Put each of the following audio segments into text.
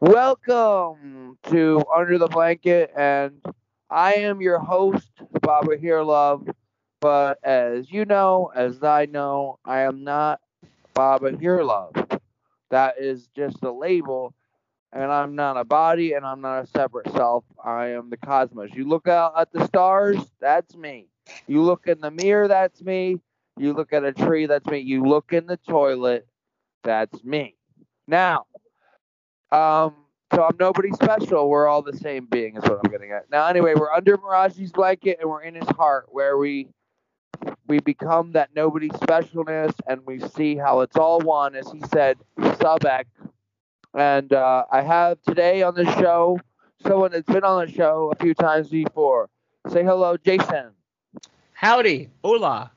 Welcome to Under the Blanket, and I am your host, Baba Here Love. But as you know, as I know, I am not Baba Here Love. That is just a label, and I'm not a body, and I'm not a separate self. I am the cosmos. You look out at the stars, that's me. You look in the mirror, that's me. You look at a tree, that's me. You look in the toilet, that's me. Now, um, so I'm nobody special. We're all the same being, is what I'm getting at. Now, anyway, we're under Maharajji's blanket and we're in his heart, where we we become that nobody specialness, and we see how it's all one, as he said, Sab Ek. And uh, I have today on the show someone that's been on the show a few times before. Say hello, Jason. Howdy, hola.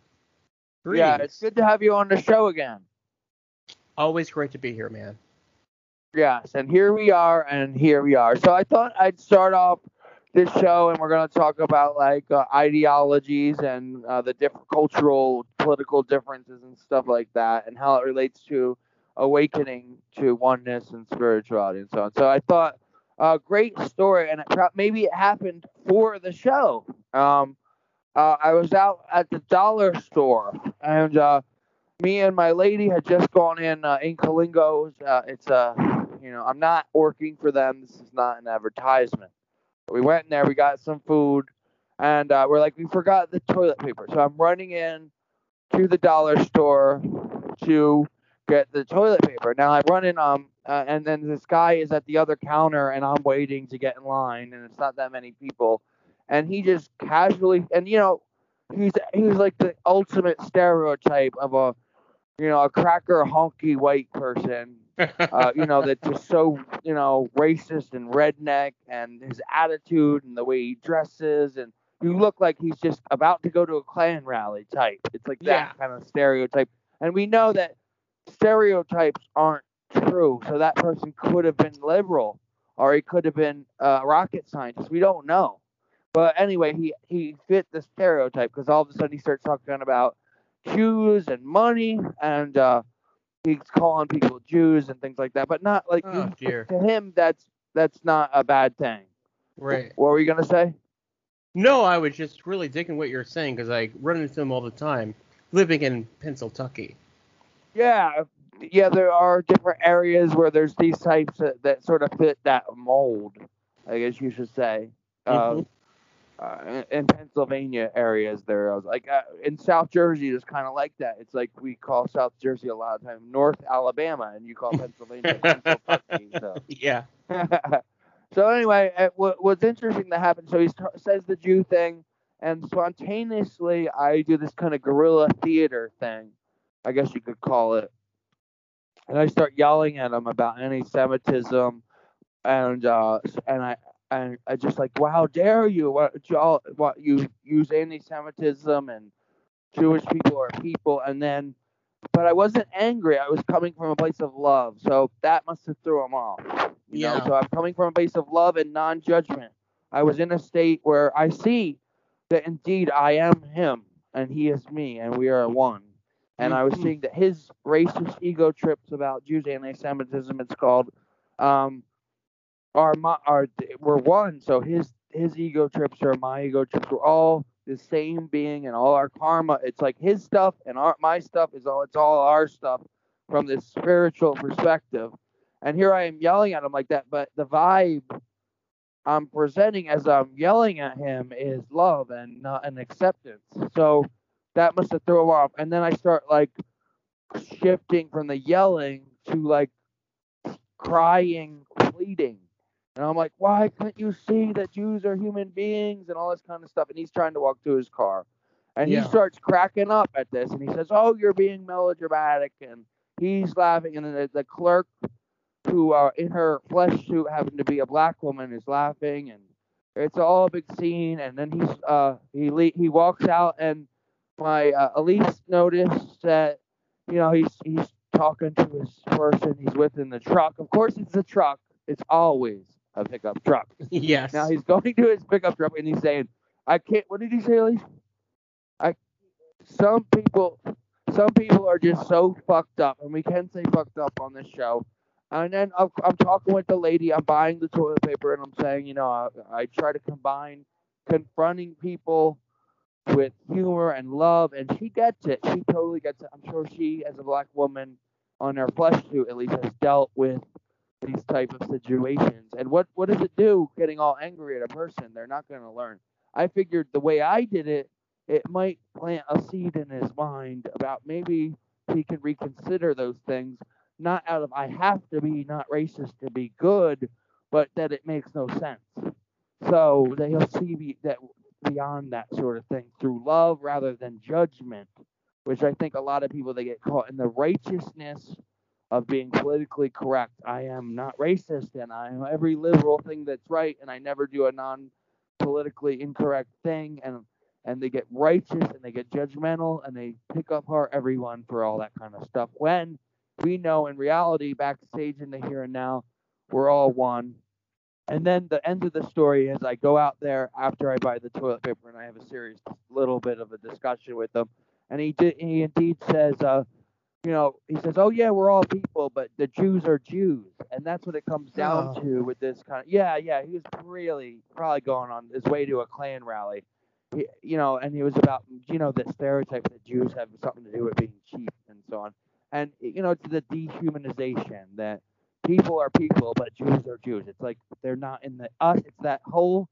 Yeah, it's good to have you on the show again. Always great to be here, man. Yes, and here we are, and here we are. So I thought I'd start off this show, and we're going to talk about like uh, ideologies and uh, the different cultural, political differences and stuff like that, and how it relates to awakening to oneness and spirituality and so on. So I thought a uh, great story, and it pro- maybe it happened for the show. Um, uh, I was out at the dollar store, and uh, me and my lady had just gone in uh, in Kalingo's. Uh, it's a you know, I'm not working for them. This is not an advertisement. But we went in there, we got some food, and uh, we're like, we forgot the toilet paper. So I'm running in to the dollar store to get the toilet paper. Now I run in, um, uh, and then this guy is at the other counter, and I'm waiting to get in line, and it's not that many people, and he just casually, and you know, he's he's like the ultimate stereotype of a, you know, a cracker honky white person uh, you know, that just so, you know, racist and redneck and his attitude and the way he dresses and you look like he's just about to go to a Klan rally type. It's like that Yeah. kind of stereotype. And we know that stereotypes aren't true. So that person could have been liberal or he could have been a rocket scientist. We don't know. But anyway, he, he fit the stereotype because all of a sudden he starts talking about Jews and money and uh, he's calling people Jews and things like that. But not like Oh, to him that's that's not a bad thing. Right. What were you gonna say? No, I was just really digging what you're saying because I run into them all the time, living in Pennsylvania. Yeah, yeah. There are different areas where there's these types that, that sort of fit that mold. I guess you should say. Mhm. Uh, in, Pennsylvania areas, there I was like uh, in South Jersey, it's kind of like that. It's like we call South Jersey a lot of times North Alabama, and you call Pennsylvania. So. Yeah. so anyway, what, what's interesting that happened? So he st- says the Jew thing, and spontaneously I do this kind of guerrilla theater thing, I guess you could call it, and I start yelling at him about anti-Semitism, and uh, and I and I just like, well, how dare you? What y'all? What you use anti-Semitism and Jewish people are people, and then. But I wasn't angry. I was coming from a place of love, so that must have threw him off. You know, Yeah. so I'm coming from a place of love and non-judgment. I was in a state where I see that indeed I am him and he is me and we are one. And I was Mhm. seeing that his racist ego trips about Jews anti-Semitism, it's called, um, are my are we're one. So his his ego trips are my ego trips. We're all the same being, and all our karma. It's like his stuff and our my stuff is all. It's all our stuff from this spiritual perspective. And here I am yelling at him like that, but the vibe I'm presenting as I'm yelling at him is love and not an acceptance. So that must have thrown him off. And then I start like shifting from the yelling to like crying, pleading. And I'm like, why can't you see that Jews are human beings and all this kind of stuff? And he's trying to walk to his car. And Yeah. he starts cracking up at this and he says, Oh, you're being melodramatic. And he's laughing. And then the, the clerk, who uh, in her flesh suit happened to be a black woman, is laughing. And it's all a big scene. And then he's uh, he le- he walks out. And my uh, Elise noticed that, you know, he's, he's talking to his person he's with in the truck. Of course, it's the truck. It's always a pickup truck. yes. Now he's going to his pickup truck and he's saying, "I can't." What did he say, Elise? I. Some people, some people are just so fucked up, and we can say fucked up on this show. And then I'm, I'm talking with the lady. I'm buying the toilet paper, and I'm saying, you know, I, I try to combine confronting people with humor and love, and she gets it. She totally gets it. I'm sure she, as a black woman on her flesh suit, at least has dealt with these type of situations. And what what does it do? Getting all angry at a person, they're not going to learn. I figured the way I did it, it might plant a seed in his mind about maybe he can reconsider those things, not out of I have to be not racist to be good, but that it makes no sense. So that he'll see that beyond that sort of thing through love rather than judgment, which I think a lot of people they get caught in the righteousness of being politically correct. I am not racist and I am every liberal thing that's right and I never do a non politically incorrect thing and and they get righteous and they get judgmental and they pick up apart everyone for all that kind of stuff. When we know in reality, backstage in the here and now, we're all one. And then the end of the story is I go out there after I buy the toilet paper and I have a serious little bit of a discussion with them. And he did he indeed says, uh, you know, he says, "Oh yeah, we're all people, but the Jews are Jews," and that's what it comes down Oh. to with this kind of. Yeah, yeah, he was really probably going on his way to a Klan rally, he, you know, and he was about, you know, the stereotype that Jews have something to do with being cheap and so on, and you know, it's the dehumanization that people are people, but Jews are Jews. It's like they're not in the us. It's that whole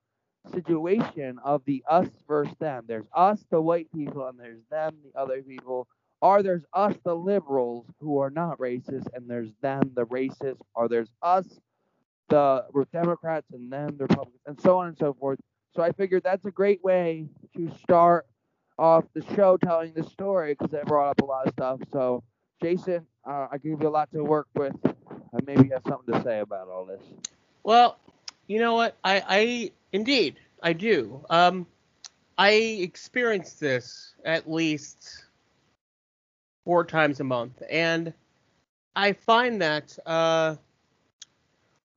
situation of the us versus them. There's us, the white people, and there's them, the other people. Or there's us, the liberals, who are not racist, and there's them, the racists. Or there's us, the Democrats, and them, the Republicans, and so on and so forth. So I figured that's a great way to start off the show telling the story because I brought up a lot of stuff. So, Jason, uh, I give you a lot to work with, and maybe you have something to say about all this. Well, you know what? I, I indeed I do. Um, I experienced this at least four times a month, and I find that uh,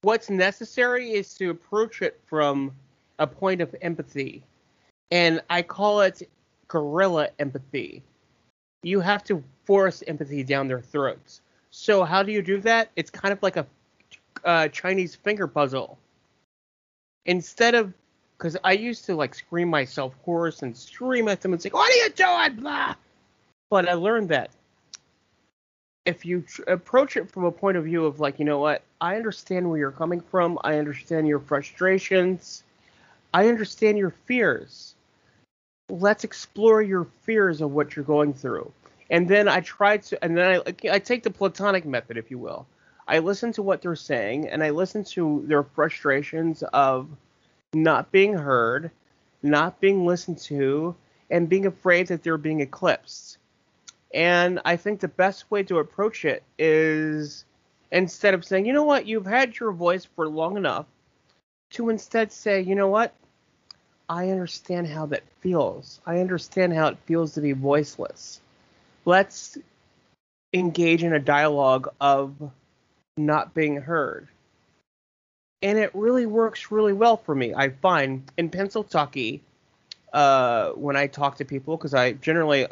what's necessary is to approach it from a point of empathy, and I call it guerrilla empathy. You have to force empathy down their throats. So how do you do that? It's kind of like a uh, Chinese finger puzzle. Instead of, because I used to like scream myself hoarse and scream at them and say, "What are you doing?" Blah. But I learned that if you tr- approach it from a point of view of like, you know what, I understand where you're coming from. I understand your frustrations. I understand your fears. Let's explore your fears of what you're going through. And then I try to, and then I, I take the platonic method, if you will. I listen to what they're saying and I listen to their frustrations of not being heard, not being listened to, and being afraid that they're being eclipsed. And I think the best way to approach it is instead of saying, you know what, you've had your voice for long enough, to instead say, you know what, I understand how that feels. I understand how it feels to be voiceless. Let's engage in a dialogue of not being heard. And it really works really well for me. I find in Pennsylvania, uh, when I talk to people, because I generally,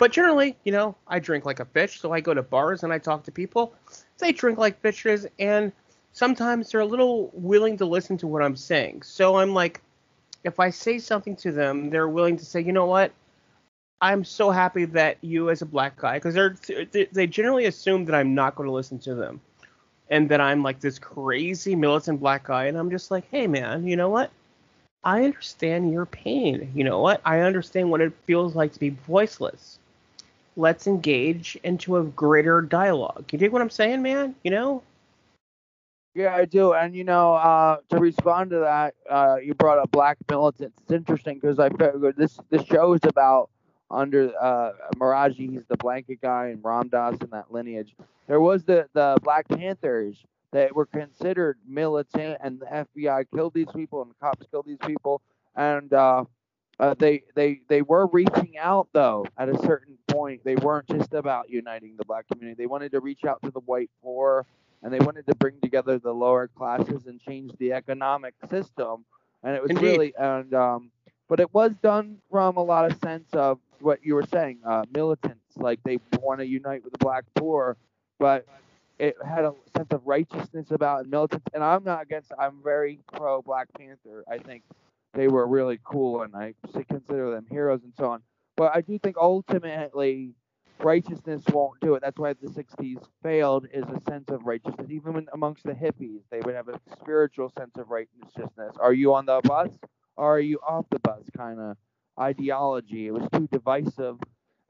but generally, you know, I drink like a fish, so I go to bars and I talk to people. They drink like fishes, and sometimes they're a little willing to listen to what I'm saying. So I'm like, if I say something to them, they're willing to say, you know what? I'm so happy that you, as a black guy, because they're they generally assume that I'm not going to listen to them and that I'm like this crazy militant black guy, and I'm just like, hey man, you know what? I understand your pain. You know what? I understand what it feels like to be voiceless. Let's engage into a greater dialogue. You dig what I'm saying, man? You know? Yeah, I do. And you know, uh, to respond to that, uh, you brought up black militants. It's interesting because I figured this this show is about under uh, Maharajji. He's the blanket guy, and Ram Dass and that lineage. There was the the Black Panthers that were considered militant, and the FBI killed these people, and the cops killed these people, and uh, uh, they they they were reaching out though at a certain point. They weren't just about uniting the black community. They wanted to reach out to the white poor and they wanted to bring together the lower classes and change the economic system. And it was Indeed. really and um, but it was done from a lot of sense of what you were saying, uh, militants, like they want to unite with the black poor, but it had a sense of righteousness about it, militant. And I'm not against. I'm very pro Black Panther. I think they were really cool, and I consider them heroes and so on. But I do think ultimately righteousness won't do it. That's why the 60s failed is a sense of righteousness. Even when, amongst the hippies, they would have a spiritual sense of righteousness. Are you on the bus or are you off the bus kind of ideology? It was too divisive.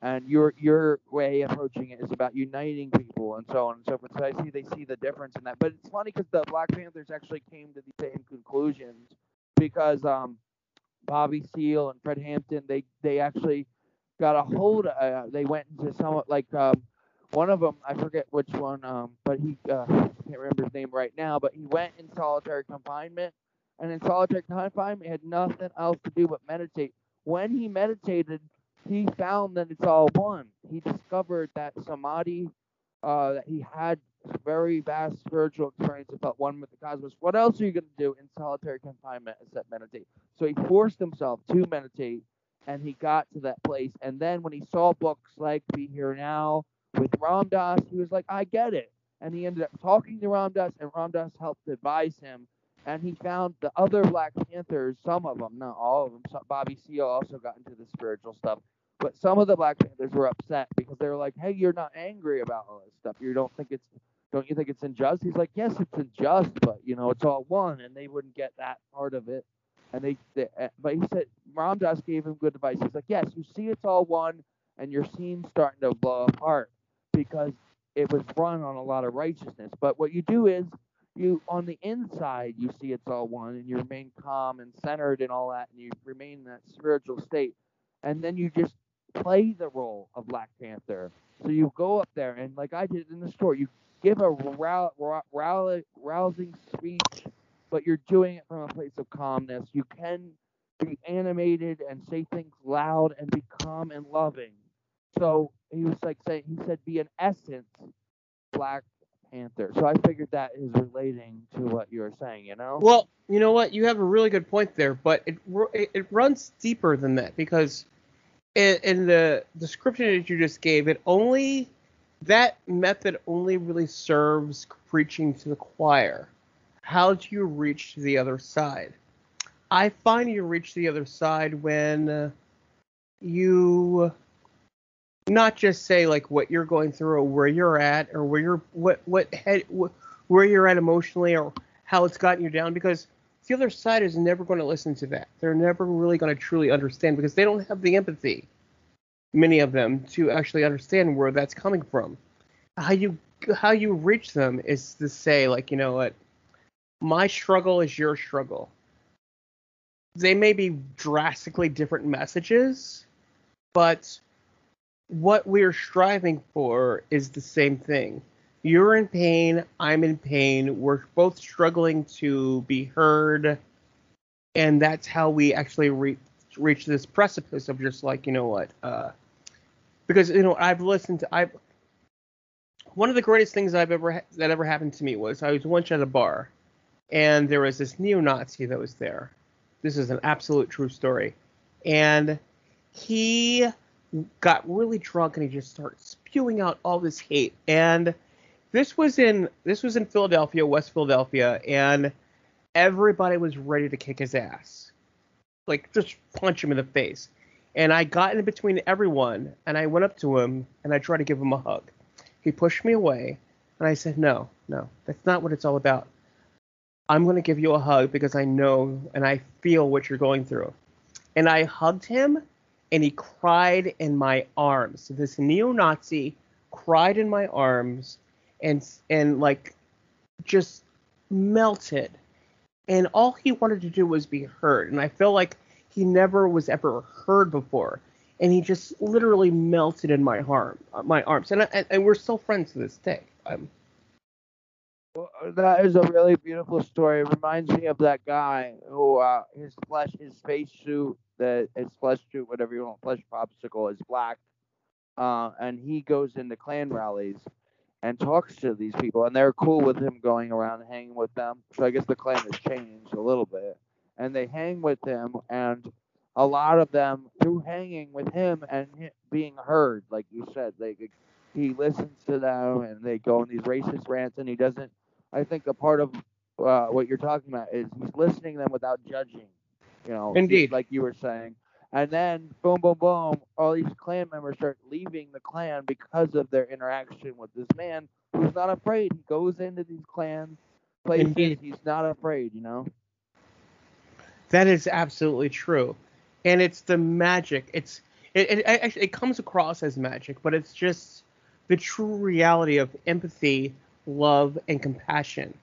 And your your way approaching it is about uniting people and so on and so forth. So I see they see the difference in that. But it's funny because the Black Panthers actually came to the same conclusions because um, Bobby Seale and Fred Hampton they they actually got a hold. Uh, they went into some like um, one of them. I forget which one, um, but he uh, can't remember his name right now. But he went in solitary confinement, and in solitary confinement, he had nothing else to do but meditate. When he meditated, he found that it's all one. He discovered that samadhi, uh, that he had very vast spiritual experience about one with the cosmos. What else are you going to do in solitary confinement except meditate? So he forced himself to meditate and he got to that place. And then when he saw books like Be Here Now with Ram Dass, he was like, I get it. And he ended up talking to Ram Dass, and Ram Dass helped advise him. And he found the other Black Panthers, some of them, not all of them. Bobby Seale also got into the spiritual stuff. But some of the Black Panthers were upset because they were like, "Hey, you're not angry about all this stuff. You don't think it's, don't you think it's unjust?" He's like, "Yes, it's unjust, but you know, it's all one." And they wouldn't get that part of it. And they, they uh, but he said Ram Dass gave him good advice. He's like, yes, you see, it's all one, and your scene's starting to blow apart because it was run on a lot of righteousness. But what you do is you on the inside you see it's all one, and you remain calm and centered and all that, and you remain in that spiritual state, and then you just play the role of Black Panther. So you go up there and like I did in the store, you give a rou- rou- rousing speech but you're doing it from a place of calmness. You can be animated and say things loud and be calm and loving. So he was like saying, he said, be an essence Black Panther. So I figured that is relating to what you were saying, you know? Well, you know what? You have a really good point there, but it it runs deeper than that because in, in the description that you just gave, it only that method only really serves preaching to the choir how do you reach the other side? I find you reach the other side when uh, you not just say like what you're going through or where you're at or where you're what what head what, where you're at emotionally or how it's gotten you down because the other side is never going to listen to that. They're never really going to truly understand because they don't have the empathy, many of them, to actually understand where that's coming from. How you how you reach them is to say like you know what my struggle is your struggle. They may be drastically different messages, but what we're striving for is the same thing. You're in pain, I'm in pain, we're both struggling to be heard, and that's how we actually reach reach this precipice of just like, you know what, uh, because you know I've listened to I've one of the greatest things I've ever that ever happened to me was I was once at a bar and there was this neo-Nazi that was there. This is an absolute true story, and he got really drunk and he just started spewing out all this hate. And this was in this was in Philadelphia, West Philadelphia, and everybody was ready to kick his ass, like just punch him in the face. And I got in between everyone, and I went up to him and I tried to give him a hug. He pushed me away, and I said, "No, no, that's not what it's all about. I'm going to give you a hug because I know and I feel what you're going through. And I hugged him and he cried in my arms. This neo-Nazi cried in my arms and and like just melted. And all he wanted to do was be heard. And I feel like he never was ever heard before. And he just literally melted in my arm, my arms. And, I, and we're still friends to this day. Well, uh, that is a really beautiful story. It reminds me of that guy who uh, his flesh, his face suit, that his flesh suit, whatever you want, flesh popsicle is black, uh, and he goes into Klan rallies and talks to these people, and they're cool with him going around and hanging with them. So I guess the Klan has changed a little bit, and they hang with him, and a lot of them through hanging with him and being heard, like you said, they he listens to them and they go on these racist rants and he doesn't. I think a part of uh, what you're talking about is he's listening to them without judging. You know, Indeed. like you were saying. And then boom, boom, boom, all these Klan members start leaving the Klan because of their interaction with this man who's not afraid. He goes into these Klan places. Indeed. He's not afraid. You know. That is absolutely true, and it's the magic. It's it, it actually it comes across as magic, but it's just the true reality of empathy, love, and compassion.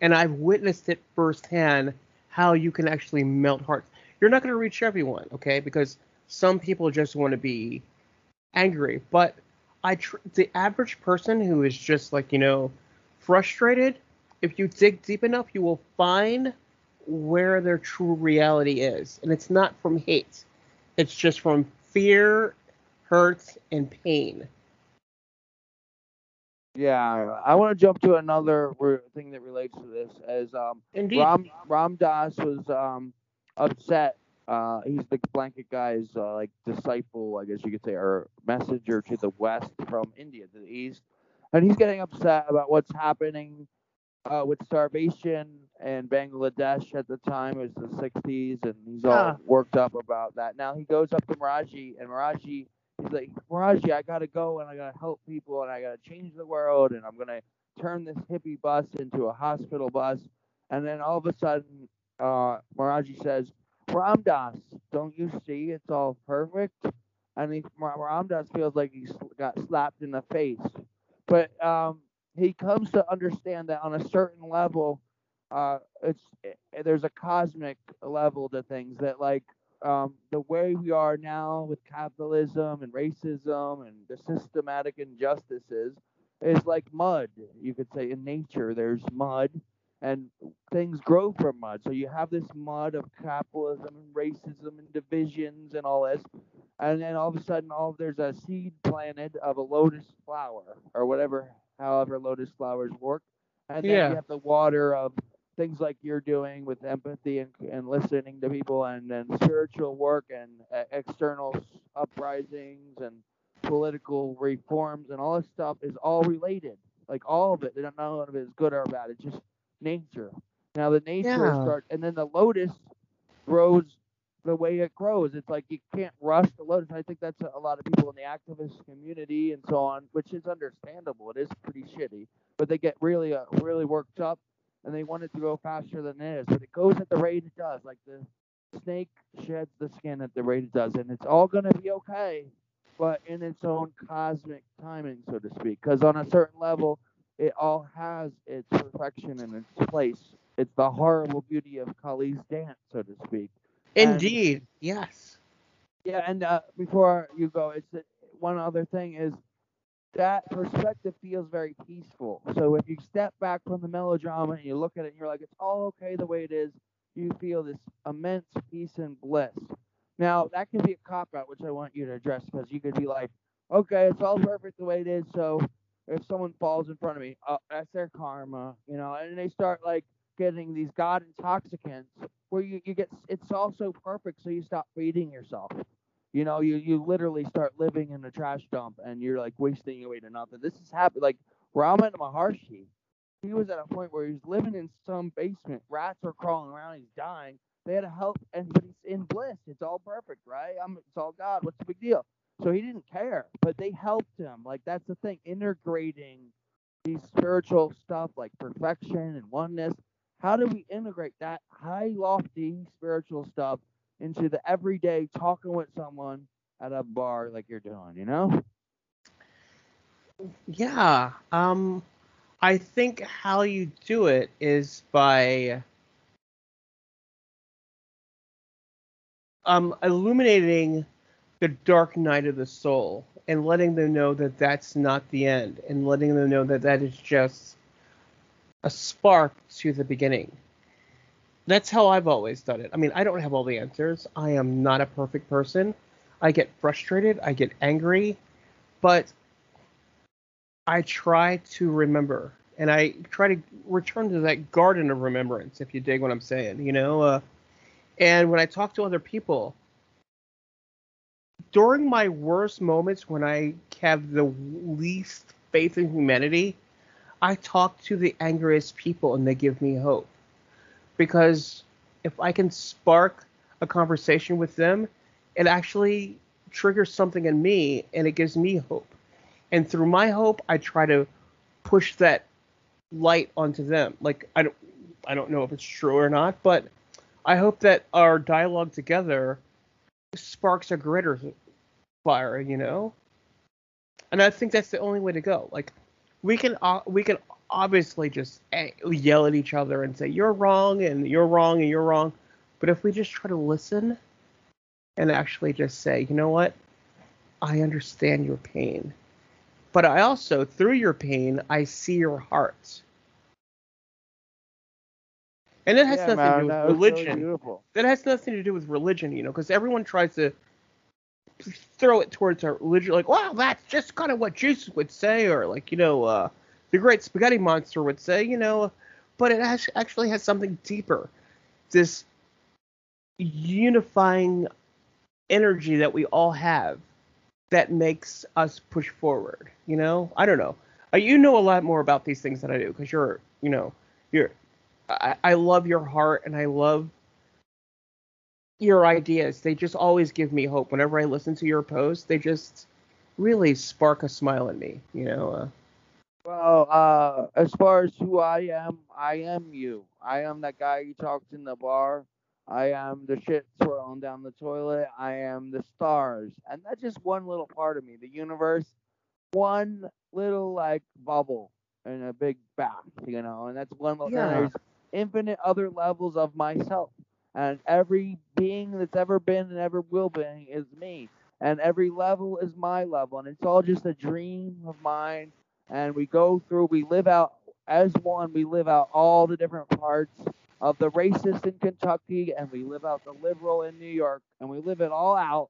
And I've witnessed it firsthand how you can actually melt hearts. You're not going to reach everyone, okay? Because some people just want to be angry, but I tr- the average person who is just like you know frustrated. If you dig deep enough, you will find where their true reality is. And it's not from hate, it's just from fear, hurt, and pain. Yeah, I want to jump to another thing that relates to this. As um, Indeed. Ram Ram Dass was um upset. Uh, he's the blanket guy's uh, like disciple, I guess you could say, or messenger to the west from India to the east, and he's getting upset about what's happening uh, with starvation in Bangladesh at the time. It was the 60s, and he's all worked up about that. Now he goes up to Maharajji, and Maharajji, he's like, Maharajji, I gotta go and I gotta help people and I gotta change the world and I'm gonna turn this hippie bus into a hospital bus. And then all of a sudden, uh, Maharajji says, Ram Dass, don't you see it's all perfect? And he, Ram Dass feels like he got slapped in the face. But um, he comes to understand that on a certain level, uh, it's eh, there's a cosmic level to things that like um, the way we are now with capitalism and racism and the systematic injustices is like mud. You could say in nature there's mud and things grow from mud. So you have this mud of capitalism and racism and divisions and all this. And then all of a sudden all there's a seed planted of a lotus flower or whatever however lotus flowers work. And then Yeah. you have the water of things like you're doing with empathy and, and listening to people and then spiritual work and uh, external uprisings and political reforms and all this stuff is all related like all of it they don't know if it's good or bad it's just nature now the nature Yeah. start and then the lotus grows the way it grows it's like you can't rush the lotus i think that's a, a lot of people in the activist community and so on which is understandable it is pretty shitty but they get really uh, really worked up and they want it to go faster than it is. But it goes at the rate it does. Like the snake sheds the skin at the rate it does, and it's all gonna be okay, but in its own cosmic timing, so to speak. Because on a certain level, it all has its perfection and its place. It's the horrible beauty of Kali's dance, so to speak. And- Indeed. Yes. Yeah, and uh, before you go, it's that one other thing is that perspective feels very peaceful. So if you step back from the melodrama and you look at it and you're like, it's all okay the way it is, you feel this immense peace and bliss. Now that can be a cop out, which I want you to address because you could be like, okay, it's all perfect the way it is. So if someone falls in front of me, uh, that's their karma, you know, and they start like getting these god intoxicants where you, you get it's all so perfect, so you stop feeding yourself. You know, you, you literally start living in a trash dump and you're like wasting away to nothing. This has happened like Ramana Maharshi. He was at a point where he was living in some basement. Rats were crawling around. He's dying. They had to help, and but he's in bliss. It's all perfect, right? I'm, it's all God. What's the big deal? So he didn't care, but they helped him. Like that's the thing, integrating these spiritual stuff like perfection and oneness. How do we integrate that high, lofty spiritual stuff into the everyday talking with someone at a bar like you're doing? You know? Yeah. Um, I think how you do it is by um illuminating the dark night of the soul and letting them know that that's not the end and letting them know that that is just a spark to the beginning. That's how I've always done it. I mean, I don't have all the answers. I am not a perfect person. I get frustrated, I get angry, but I try to remember and I try to return to that garden of remembrance, if you dig what I'm saying, you know. Uh, and when I talk to other people, during my worst moments when I have the least faith in humanity, I talk to the angriest people and they give me hope. Because if I can spark a conversation with them, it actually triggers something in me and it gives me hope. And through my hope, I try to push that light onto them. Like I don't I don't know if it's true or not, but I hope that our dialogue together sparks a greater fire, you know? And I think that's the only way to go. Like we can uh, we can obviously just eh, yell at each other and say you're wrong and you're wrong and you're wrong, but if we just try to listen and actually just say, you know what? I understand your pain. But I also through your pain, I see your heart. And it has Yeah, nothing man, to do with was really religion that has nothing to do with religion, you know, because everyone tries to throw it towards our religion, like, well, that's just kind of what Jesus would say, or like, you know, uh, the Great Spaghetti Monster would say, you know, but it has, actually has something deeper, this unifying energy that we all have that makes us push forward, you know. I don't know. Uh, you know a lot more about these things than I do, because you're, you know, you're. I, I love your heart and I love your ideas. They just always give me hope. Whenever I listen to your posts, they just really spark a smile in me. You know. Uh, Well, uh, as far as who I am, I am you. I am that guy you talked in the bar. I am the shit swirling down the toilet. I am the stars, and that's just one little part of me. The universe, one little like bubble in a big bath, you know, and that's one. little Yeah. There's infinite other levels of myself, and every being that's ever been and ever will be is me, and every level is my level, and it's all just a dream of mine. And we go through we live out as one. We live out all the different parts of the racist in kentucky. And we live out the liberal in new york. And we live it all out.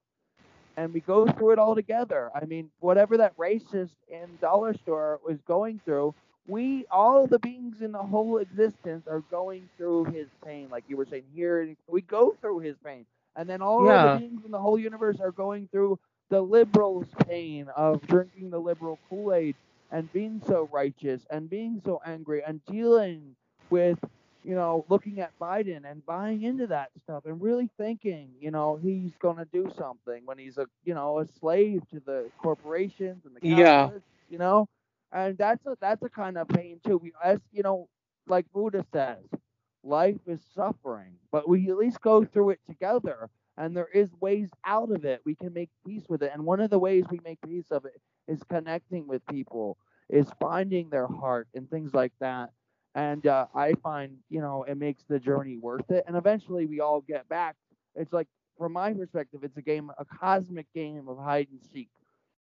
And we go through it all together. I mean whatever that racist in dollar store was going through we all the beings in the whole existence are going through his pain like you were saying here we go through his pain and then all Yeah. the beings in the whole universe are going through the liberal's pain of drinking the liberal kool-aid and being so righteous and being so angry and dealing with you know looking at Biden and buying into that stuff and really thinking you know he's going to do something when he's a you know a slave to the corporations and the Yeah. capitalists you know and that's a that's a kind of pain too we as you know like Buddha says life is suffering but we at least go through it together and there is ways out of it we can make peace with it and one of the ways we make peace of it is connecting with people, is finding their heart and things like that. And uh, I find, you know, it makes the journey worth it. And eventually we all get back. It's like, from my perspective, it's a game, a cosmic game of hide and seek.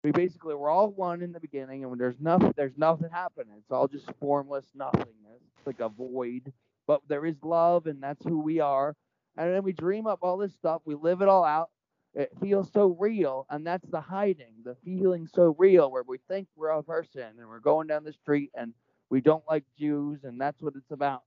We basically we're all one in the beginning, and when there's nothing, there's nothing happening. It's all just formless nothingness, like a void. But there is love, and that's who we are. And then we dream up all this stuff. We live it all out it feels so real and that's the hiding the feeling so real where we think we're a person and we're going down the street and we don't like jews and that's what it's about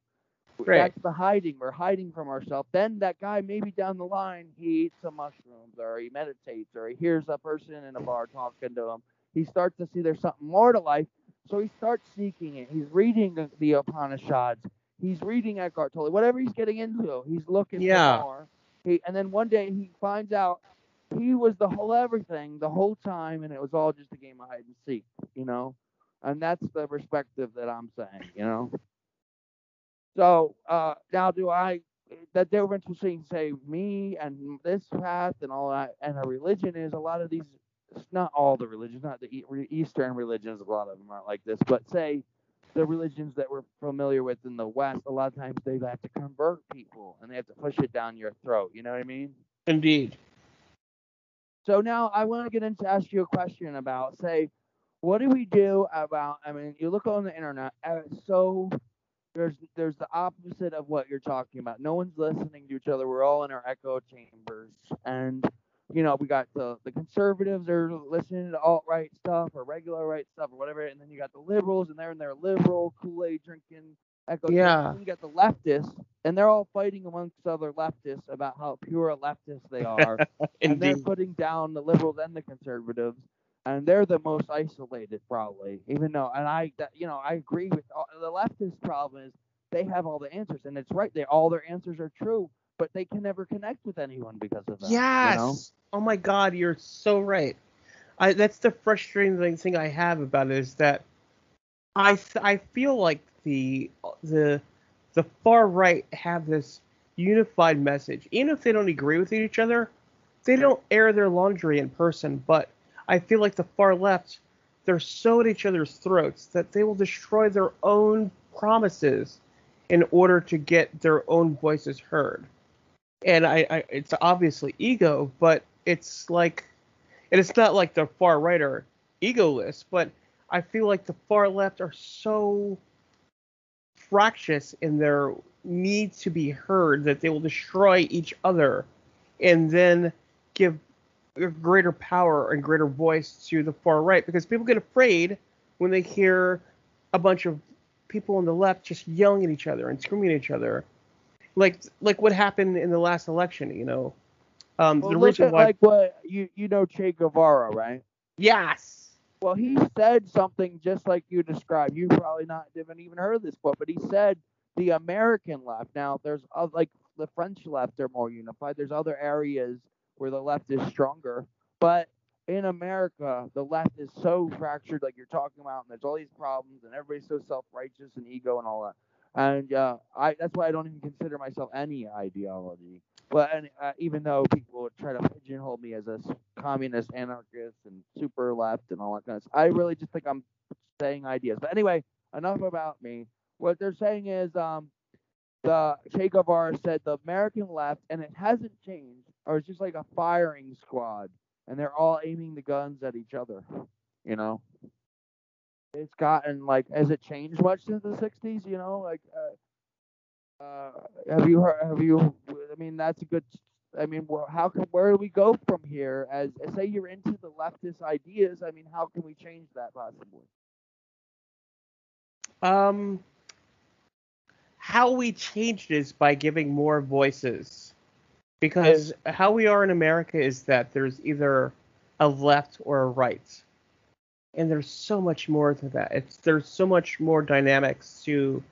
Right. that's the hiding we're hiding from ourselves then that guy maybe down the line he eats some mushrooms or he meditates or he hears a person in a bar talking to him he starts to see there's something more to life so he starts seeking it he's reading the, the upanishads he's reading eckhart tolle whatever he's getting into he's looking Yeah. for more he, and then one day he finds out he was the whole everything the whole time, and it was all just a game of hide and seek, you know. And that's the perspective that I'm saying, you know. So uh, now, do I? The difference between say me and this path and all that, and a religion is a lot of these. It's not all the religions, not the Eastern religions. A lot of them aren't like this, but say the religions that we're familiar with in the West, a lot of times they have to convert people and they have to push it down your throat. You know what I mean? indeed. So now I want to get into ask you a question about say, what do we do about? I mean, you look on the internet, uh, so there's there's the opposite of what you're talking about. No one's listening to each other. We're all in our echo chambers, and you know we got the the conservatives are listening to alt right stuff or regular right stuff or whatever, and then you got the liberals and they're in their liberal Kool Aid drinking Echo Yeah. chambers. You got the leftists, and they're all fighting amongst other leftists about how pure a leftist they are, and they're putting down the liberals and the conservatives, and they're the most isolated probably. Even though, and I, that, you know, I agree with all, the leftist problem is they have all the answers, and it's right. They all their answers are true, but they can never connect with anyone because of that. Yes. You know? Oh my God, you're so right. I that's the frustrating thing I have about it is that I I feel like the the the far right have this unified message. Even if they don't agree with each other, they don't air their laundry in person. But I feel like the far left, they're so at each other's throats that they will destroy their own promises in order to get their own voices heard. And I, I it's obviously ego, but it's like, and it's not like the far right are egoless, but I feel like the far left are so fractious in their need to be heard that they will destroy each other, and then give greater power and greater voice to the far right because people get afraid when they hear a bunch of people on the left just yelling at each other and screaming at each other like like what happened in the last election, you know. Um, Well, the reason why, like what you you know Che Guevara, right? yes, Well, he said something just like you described. You probably not haven't even heard this quote, but he said the American left. Now, there's uh, like the French left are more unified. There's other areas where the left is stronger, but in America, the left is so fractured, like you're talking about, and there's all these problems, and everybody's so self-righteous and ego and all that. And uh, I that's why I don't even consider myself any ideology. But and, uh, even though people try to pigeonhole me as a communist, anarchist, and super left and all that kind of stuff, I really just think I'm saying ideas. But anyway, enough about me. What they're saying is, um, the Che Guevara said the American left, and it hasn't changed, or it's just like a firing squad, and they're all aiming the guns at each other. You know, it's gotten like, has it changed much since the '60s? You know, like. Uh, uh, have you heard? Have you? I mean, that's a good. I mean, how can where do we go from here? As say you're into the leftist ideas. I mean, how can we change that possibly? um, how we changed is by giving more voices, because how we are in America is that there's either a left or a right, and there's so much more to that. It's there's so much more dynamics to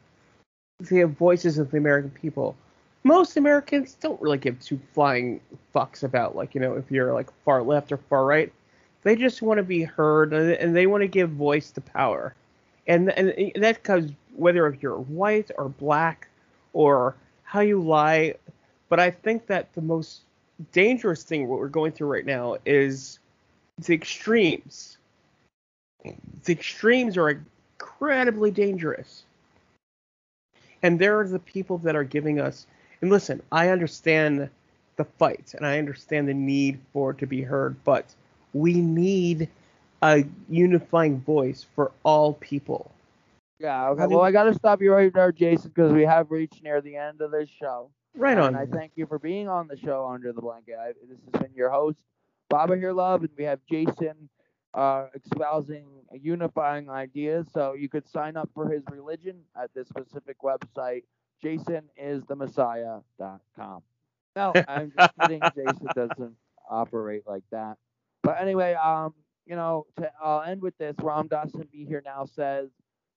the voices of the American people. Most Americans don't really give two flying fucks about like you know if you're like far left or far right. They just want to be heard and they want to give voice to power, and and that comes whether if you're white or black or how you lie. But I think that the most dangerous thing what we're going through right now is the extremes. The extremes are incredibly dangerous and there are the people that are giving us and listen i understand the fight and i understand the need for it to be heard but we need a unifying voice for all people Yeah. Okay. How do- Well, I got to stop you right there, Jason, because we have reached near the end of this show. Right And on I thank you for being on the show Under the Blanket. I, this has been your host, Baba Here Love, and we have Jason uh, espousing unifying ideas. So you could sign up for his religion at this specific website, jasonisthemessiah.com. No, I'm just kidding. Jason doesn't operate like that. But anyway, um, you know, to, I'll end with this. Ram Dass in Be Here Now says,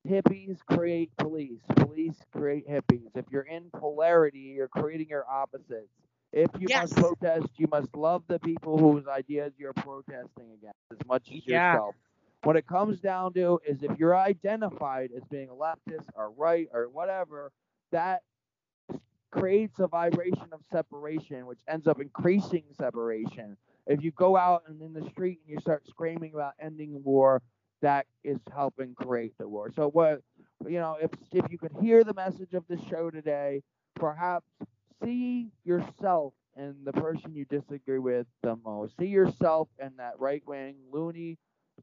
hippies create police. Police create hippies. If you're in polarity, you're creating your opposites. If you Yes. must protest, you must love the people whose ideas you're protesting against as much as Yeah. yourself. What it comes down to is if you're identified as being a leftist or right or whatever, that creates a vibration of separation, which ends up increasing separation. If you go out and in the street and you start screaming about ending war, that is helping create the war. So what you know, if if you could hear the message of this show today, perhaps see yourself in the person you disagree with the most. See yourself in that right wing loony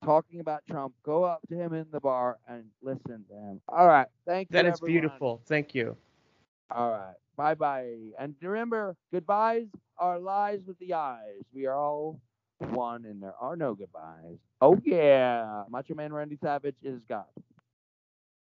talking about Trump. Go up to him in the bar and listen to him. All right. Thank you. that is everyone. beautiful thank you All right. Bye bye. And remember, goodbyes are lies with the eyes. We are all one and there are no goodbyes. Oh, yeah. Macho Man Randy Savage is God.